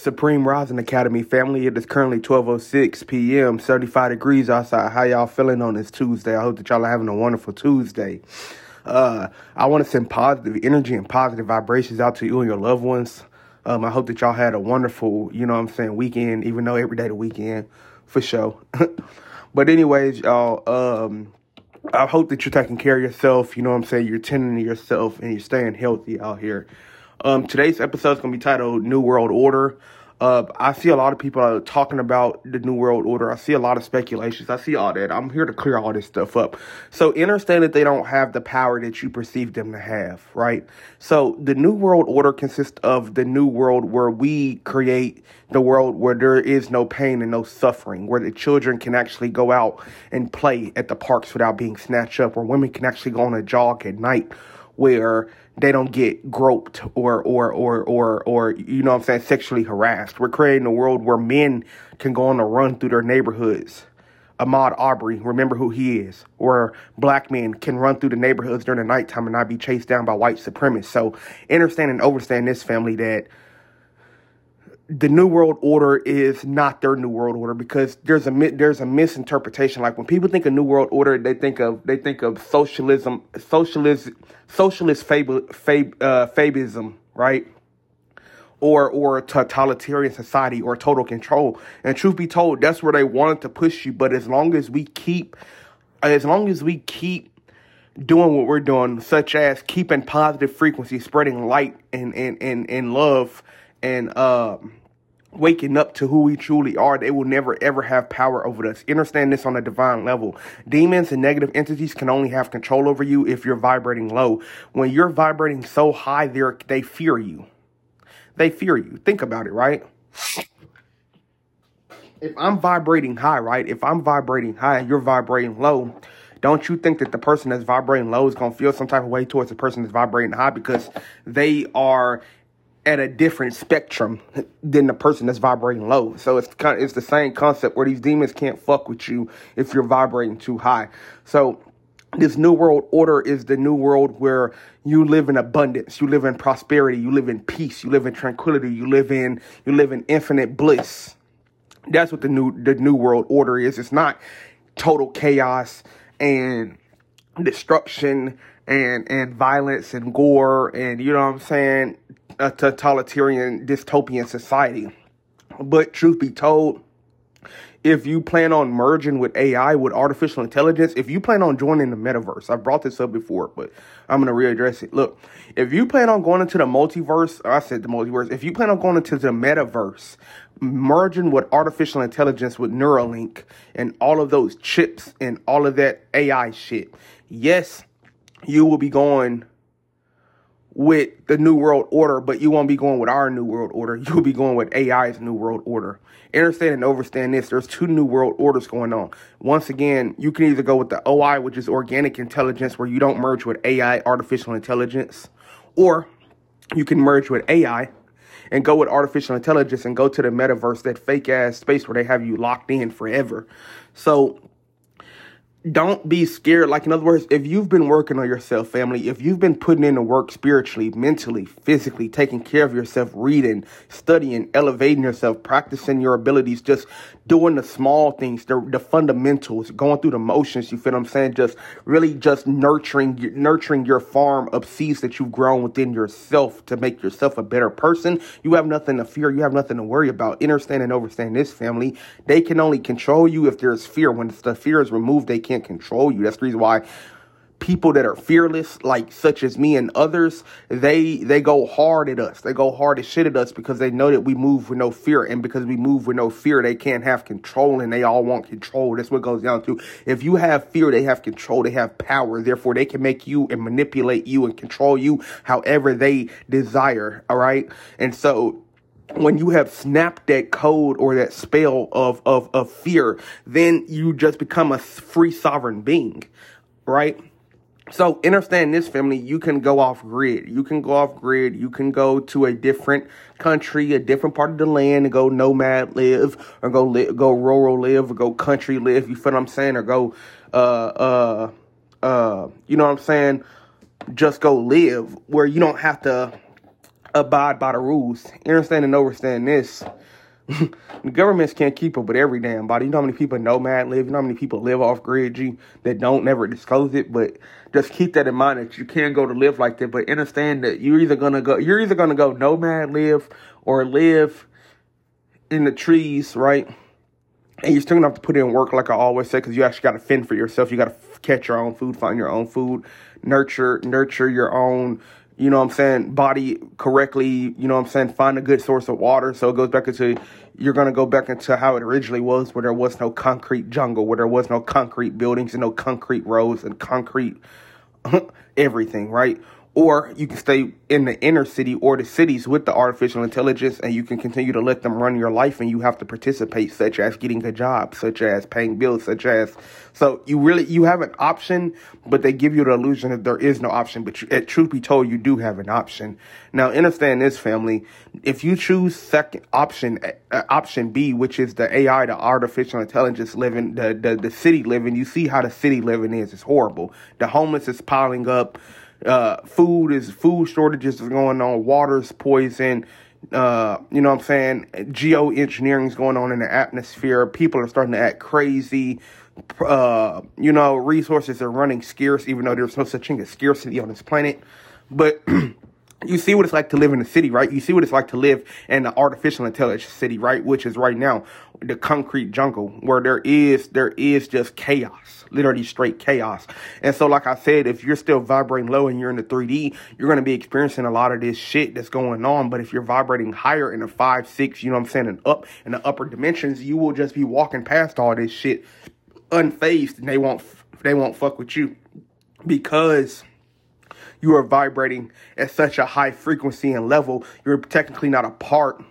Supreme Rising Academy family. It is currently 12:06 p.m. 35 degrees outside. How y'all feeling on this Tuesday? I hope that y'all are having a wonderful Tuesday. Uh, I want to send positive energy and positive vibrations out to you and your loved ones. Um, I hope that y'all had a wonderful, you know what I'm saying, weekend, even though every day the weekend, for sure. but anyways, y'all, um, I hope that you're taking care of yourself, you know what I'm saying, you're tending to yourself and you're staying healthy out here. Um, today's episode is going to be titled New World Order. Uh, I see a lot of people talking about the New World Order. I see a lot of speculations. I see all that. I'm here to clear all this stuff up. So understand that they don't have the power that you perceive them to have, right? So the New World Order consists of the New World where we create the world where there is no pain and no suffering, where the children can actually go out and play at the parks without being snatched up, where women can actually go on a jog at night, where they don't get groped or or or or or you know what I'm saying sexually harassed. We're creating a world where men can go on a run through their neighborhoods. Ahmaud Arbery, remember who he is. where black men can run through the neighborhoods during the nighttime and not be chased down by white supremacists. So understand and understand this family that the new world order is not their new world order because there's a there's a misinterpretation. Like when people think of new world order they think of they think of socialism socialist socialist fable, fab, uh, fabism right? Or or totalitarian society or total control. And truth be told that's where they wanted to push you. But as long as we keep as long as we keep doing what we're doing such as keeping positive frequency spreading light and and and, and love and um waking up to who we truly are, they will never ever have power over us. Understand this on a divine level. Demons and negative entities can only have control over you if you're vibrating low. When you're vibrating so high, they they fear you. They fear you. Think about it, right? If I'm vibrating high, right? If I'm vibrating high and you're vibrating low, don't you think that the person that's vibrating low is going to feel some type of way towards the person that's vibrating high because they are at a different spectrum than the person that's vibrating low. So it's kind of, it's the same concept where these demons can't fuck with you if you're vibrating too high. So this new world order is the new world where you live in abundance, you live in prosperity, you live in peace, you live in tranquility, you live in you live in infinite bliss. That's what the new the new world order is. It's not total chaos and destruction and and violence and gore and you know what I'm saying a totalitarian dystopian society. But truth be told, if you plan on merging with AI, with artificial intelligence, if you plan on joining the metaverse, I brought this up before, but I'm going to readdress it. Look, if you plan on going into the multiverse, I said the multiverse, if you plan on going into the metaverse, merging with artificial intelligence with Neuralink and all of those chips and all of that AI shit, yes, you will be going with the New World Order, but you won't be going with our New World Order. You'll be going with AI's New World Order. Understand and understand this. There's two New World Orders going on. Once again, you can either go with the OI, which is organic intelligence, where you don't merge with AI, artificial intelligence, or you can merge with AI and go with artificial intelligence and go to the metaverse, that fake ass space where they have you locked in forever. So don't be scared. Like, in other words, if you've been working on yourself, family, if you've been putting in the work spiritually, mentally, physically, taking care of yourself, reading, studying, elevating yourself, practicing your abilities, just doing the small things, the, the fundamentals, going through the motions, you feel what I'm saying? Just really just nurturing, nurturing your farm of seeds that you've grown within yourself to make yourself a better person. You have nothing to fear. You have nothing to worry about. Understand and understand this, family. They can only control you if there's fear. When the fear is removed, they can't control you. That's the reason why people that are fearless, like such as me and others, they they go hard at us. They go hard as shit at us because they know that we move with no fear, and because we move with no fear, they can't have control, and they all want control. That's what goes down to. If you have fear, they have control. They have power. Therefore, they can make you and manipulate you and control you however they desire. All right, and so when you have snapped that code or that spell of, of, of fear, then you just become a free sovereign being, right? So understand this family, you can go off grid. You can go off grid. You can go to a different country, a different part of the land and go nomad live or go go rural live or go country live. You feel what I'm saying? Or go, uh, uh, uh, you know what I'm saying? Just go live where you don't have to abide by the rules. Understand and understand this. the governments can't keep up with every damn body. You know how many people nomad live? You know how many people live off grid G that don't never disclose it? But just keep that in mind that you can't go to live like that. But understand that you're either gonna go you're either gonna go nomad live or live in the trees, right? And you're still gonna have to put in work, like I always say, because you actually got to fend for yourself. You got to catch your own food, find your own food, nurture nurture your own you know what I'm saying, body correctly, you know what I'm saying, find a good source of water. So it goes back into, you're going to go back into how it originally was, where there was no concrete jungle, where there was no concrete buildings and no concrete roads and concrete everything, right? Or you can stay in the inner city or the cities with the artificial intelligence and you can continue to let them run your life and you have to participate such as getting a job such as paying bills such as so you really you have an option but they give you the illusion that there is no option but you, truth be told you do have an option. Now understand this family. If you choose second option uh, option b which is the ai the artificial intelligence living the, the the city living you see how the city living is. It's horrible. The homeless is piling up uh, food is food shortages is going on, water's poison. Uh, you know what I'm saying? Geoengineering is going on in the atmosphere. People are starting to act crazy. Uh, you know, resources are running scarce, even though there's no such thing as scarcity on this planet. But you see what it's like to live in a city, right? You see what it's like to live in the artificial intelligence city, right? Which is right now the concrete jungle where there is there is just chaos, literally straight chaos. And so, like I said, if you're still vibrating low and you're in the 3D, you're gonna be experiencing a lot of this shit that's going on. But if you're vibrating higher in the five, six, you know what I'm saying, and up in the upper dimensions, you will just be walking past all this shit unfazed, and they won't they won't fuck with you because you are vibrating at such a high frequency and level, you're technically not a part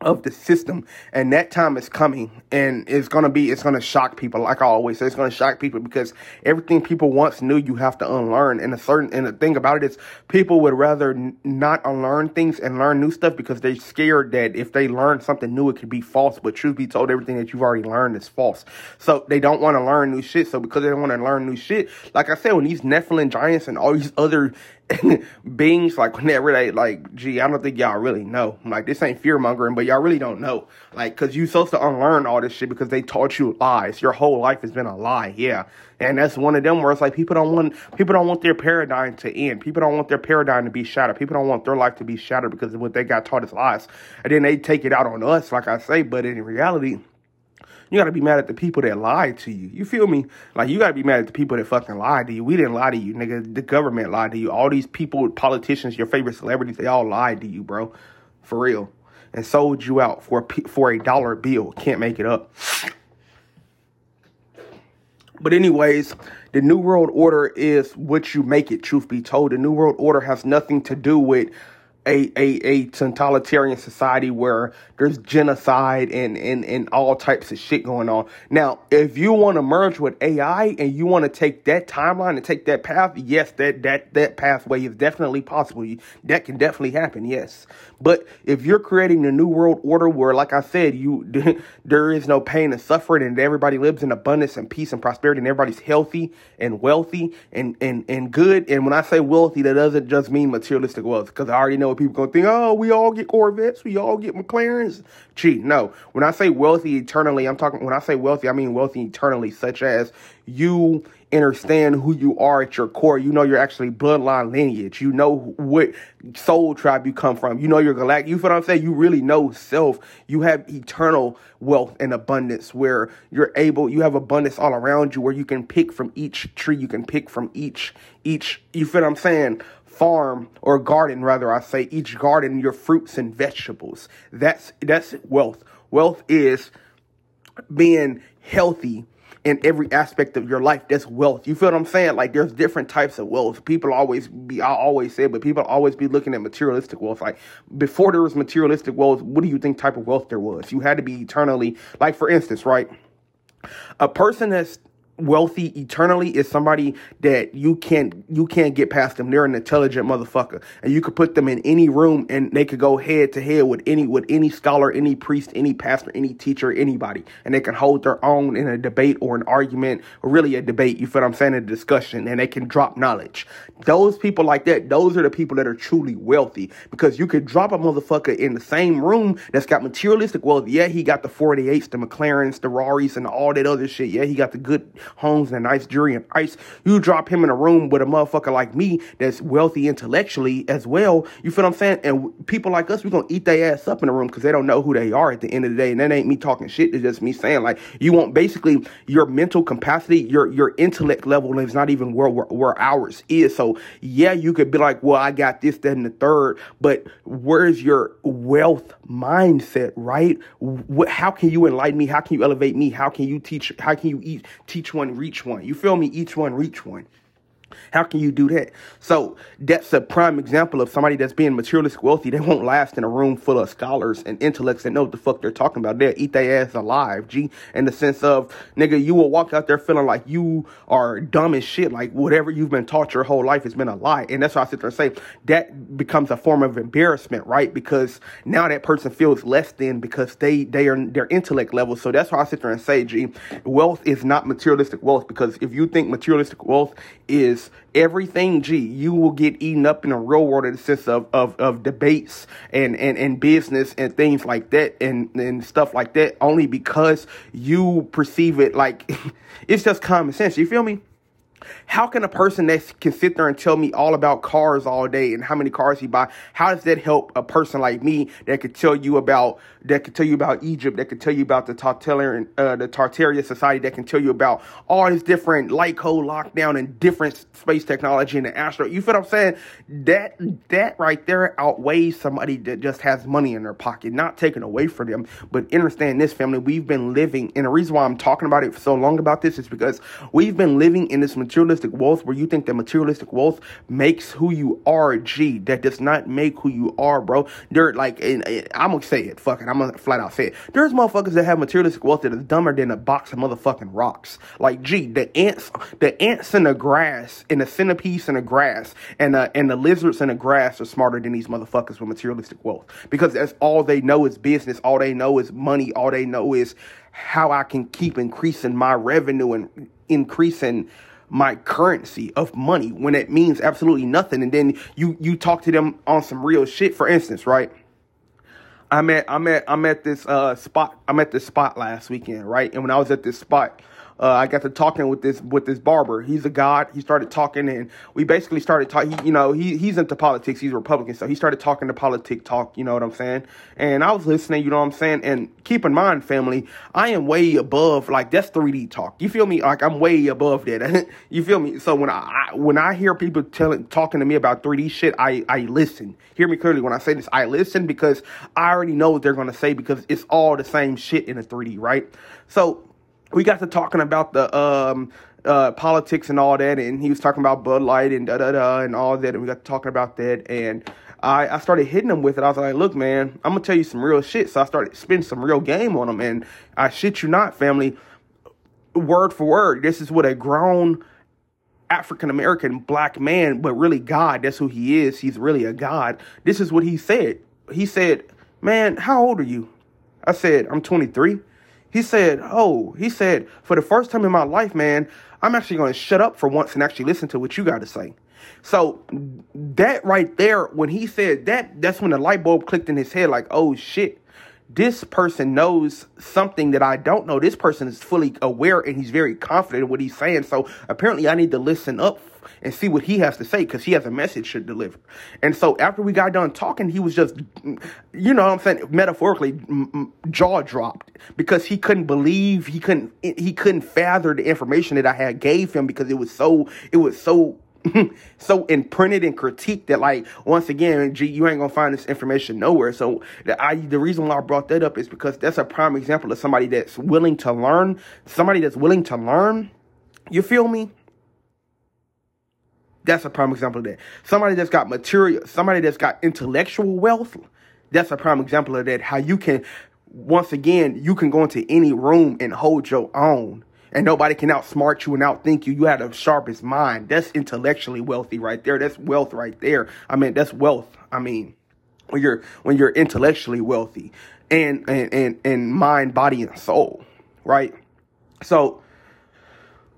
of the system and that time is coming and it's going to be it's going to shock people like i always say it's going to shock people because everything people once knew you have to unlearn and a certain and the thing about it is people would rather n- not unlearn things and learn new stuff because they're scared that if they learn something new it could be false but truth be told everything that you've already learned is false. So they don't want to learn new shit so because they don't want to learn new shit like i said when these nephilim giants and all these other beings like whenever they like gee i don't think y'all really know. Like this ain't fear mongering but y'all really don't know. Like because you supposed to unlearn all this shit because they taught you lies. Your whole life has been a lie yeah. And that's one of them where it's like people don't want people don't want their paradigm to end. People don't want their paradigm to be shattered. People don't want their life to be shattered because of what they got taught as lies. And then they take it out on us like i say but in reality you gotta be mad at the people that lied to you. You feel me? Like you gotta be mad at the people that fucking lied to you. We didn't lie to you, nigga. The government lied to you. All these people, politicians, your favorite celebrities, they all lied to you, bro. For real. And sold you out for for a dollar bill. Can't make it up. But anyways, the New World Order is what you make it, truth be told. The New World Order has nothing to do with a, a, a totalitarian society where there's genocide and, and, and all types of shit going on. Now, if you want to merge with AI and you want to take that timeline and take that path, yes, that, that, that pathway is definitely possible. That can definitely happen, yes. But if you're creating a new world order where, like I said, you there is no pain and suffering and everybody lives in abundance and peace and prosperity and everybody's healthy and wealthy and, and, and good. And when I say wealthy, that doesn't just mean materialistic wealth because I already know people gonna think, oh, we all get Corvettes, we all get McLarens. Gee, no. When I say wealthy eternally, I'm talking. When I say wealthy, I mean wealthy eternally, such as you understand who you are at your core. You know you're actually bloodline lineage. You know what soul tribe you come from. You know your galactic. You feel what I'm saying? You really know self. You have eternal wealth and abundance where you're able. You have abundance all around you where you can pick from each tree. You can pick from each each. You feel what I'm saying? farm or garden rather I say each garden your fruits and vegetables that's that's wealth wealth is being healthy in every aspect of your life that's wealth. You feel what I'm saying? Like there's different types of wealth. People always be I always say but people always be looking at materialistic wealth. Like before there was materialistic wealth what do you think type of wealth there was? You had to be eternally like for instance right? A person that's wealthy eternally is somebody that you can't you can't get past them. They're an intelligent motherfucker, and you could put them in any room, and they could go head to head with any with any scholar, any priest, any pastor, any teacher, anybody, and they can hold their own in a debate or an argument, or really a debate. You feel what I'm saying? A discussion, and they can drop knowledge. Those people like that, those are the people that are truly wealthy because you could drop a motherfucker in the same room that's got materialistic wealth. Yeah, he got the 48s, the McLarens, the Raris, and all that other shit. Yeah, he got the good homes and a nice jewelry and ice. You drop him in a room with a motherfucker like me that's wealthy intellectually as well. You feel what I'm saying? And people like us, we're gonna eat their ass up in the room because they don't know who they are at the end of the day. And that ain't me talking shit. It's just me saying like you want basically your mental capacity, your your intellect level is not even where, where, where ours is. So yeah, you could be like, well, I got this, that, and the third, but where's your wealth mindset, right? What, how can you enlighten me? How can you elevate me? How can you teach? How can you eat, teach one, reach one? You feel me? Each one, reach one. How can you do that? So that's a prime example of somebody that's being materialistic wealthy. They won't last in a room full of scholars and intellects that know what the fuck they're talking about. They'll eat their ass alive, G. In the sense of, nigga, you will walk out there feeling like you are dumb as shit. Like whatever you've been taught your whole life has been a lie. And that's why I sit there and say that becomes a form of embarrassment, right? Because now that person feels less than because they they are their intellect level. So that's why I sit there and say, G, wealth is not materialistic wealth. Because if you think materialistic wealth is everything, G, you will get eaten up in the real world in the sense of, of, of debates and, and, and business and things like that and, and stuff like that only because you perceive it like it's just common sense. You feel me? How can a person that can sit there and tell me all about cars all day and how many cars he buy, how does that help a person like me that could tell you about that could tell you about Egypt, that could tell you about the Tartarian, uh, the Tartaria society, that can tell you about all these different light code lockdown and different space technology and the asteroid. You feel what I'm saying? That that right there outweighs somebody that just has money in their pocket, not taken away from them. But understand this, family, we've been living, and the reason why I'm talking about it for so long about this is because we've been living in this materialistic wealth where you think that materialistic wealth makes who you are. G, that does not make who you are, bro. They're like, and, and I'm gonna say it. Fuck it. I'm gonna flat out say it. There's motherfuckers that have materialistic wealth that is dumber than a box of motherfucking rocks. Like, gee, the ants, the ants in the grass, and the centipedes in the grass, and the and the lizards in the grass are smarter than these motherfuckers with materialistic wealth because that's all they know is business. All they know is money. All they know is how I can keep increasing my revenue and increasing my currency of money when it means absolutely nothing. And then you you talk to them on some real shit. For instance, right? I'm at I'm at I'm at this uh spot I'm at this spot last weekend, right? And when I was at this spot, uh, I got to talking with this with this barber. He's a god. He started talking, and we basically started talking. You know, he he's into politics. He's a Republican, so he started talking to politic talk. You know what I'm saying? And I was listening. You know what I'm saying? And keep in mind, family, I am way above like that's 3D talk. You feel me? Like I'm way above that. you feel me? So when I, I when I hear people telling talking to me about 3D shit, I I listen. Hear me clearly when I say this. I listen because I already know what they're gonna say because it's all the same shit in a 3D, right? So we got to talking about the um, uh, politics and all that, and he was talking about Bud Light and da da da and all that, and we got to talking about that, and I, I started hitting him with it. I was like, look, man, I'm gonna tell you some real shit. So I started spending some real game on him, and I shit you not, family, word for word, this is what a grown African American black man, but really God, that's who he is. He's really a God. This is what he said. He said, Man, how old are you? I said, I'm 23. He said, Oh, he said, for the first time in my life, man, I'm actually going to shut up for once and actually listen to what you got to say. So that right there, when he said that, that's when the light bulb clicked in his head like, oh shit, this person knows something that I don't know. This person is fully aware and he's very confident in what he's saying. So apparently I need to listen up and see what he has to say because he has a message to deliver. And so after we got done talking, he was just, you know what I'm saying, metaphorically, jaw dropped because he couldn't believe, he couldn't, he couldn't fathom the information that I had gave him because it was so, it was so so imprinted and critiqued that like once again gee you ain't gonna find this information nowhere. So the, I, the reason why i brought that up is because that's a prime example of somebody that's willing to learn somebody that's willing to learn. You feel me that's a prime example of that. Somebody that's got material, somebody that's got intellectual wealth, that's a prime example of that. How you can, once again, you can go into any room and hold your own and nobody can outsmart you and outthink you. You have the sharpest mind. That's intellectually wealthy right there. That's wealth right there. I mean, that's wealth. I mean, when you're when you're intellectually wealthy and and and, and mind, body, and soul, right? So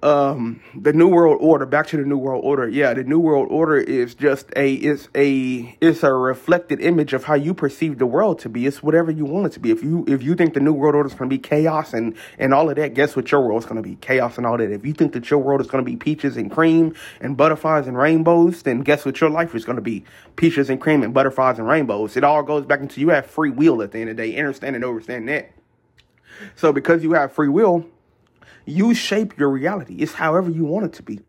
um the new world order back to the new world order. Yeah the new world order is just a it's a it's a reflected image of how you perceive the world to be. It's whatever you want it to be. If you if you think the new world order is going to be chaos and and all of that guess what your world is going to be? Chaos and all that. If you think that your world is going to be peaches and cream and butterflies and rainbows then guess what your life is going to be? Peaches and cream and butterflies and rainbows. It all goes back into you have free will at the end of the day. Understand and that. So because you have free will you shape your reality. It's however you want it to be.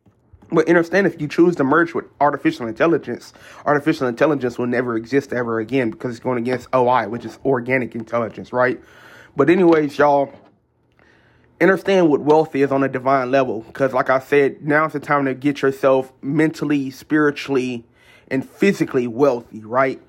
But understand if you choose to merge with artificial intelligence, artificial intelligence will never exist ever again because it's going against OI, which is organic intelligence, right? But anyways, y'all, understand what wealth is on a divine level. Because like I said, now's the time to get yourself mentally, spiritually, and physically wealthy, right?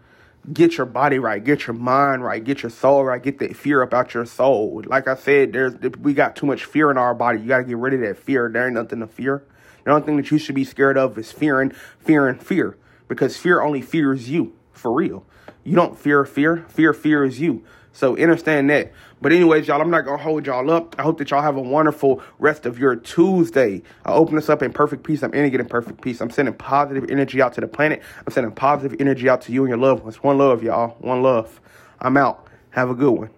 Get your body right, get your mind right, get your soul right, get that fear about your soul. Like I said, there's we got too much fear in our body. You got to get rid of that fear. There ain't nothing to fear. The only thing that you should be scared of is fearing, fear, and fear, because fear only fears you for real. You don't fear fear. Fear fears you. So understand that. But anyways, y'all, I'm not gonna hold y'all up. I hope that y'all have a wonderful rest of your Tuesday. I open this up in perfect peace. I'm in perfect peace. I'm sending positive energy out to the planet. I'm sending positive energy out to you and your loved ones. One love, y'all. One love. I'm out. Have a good one.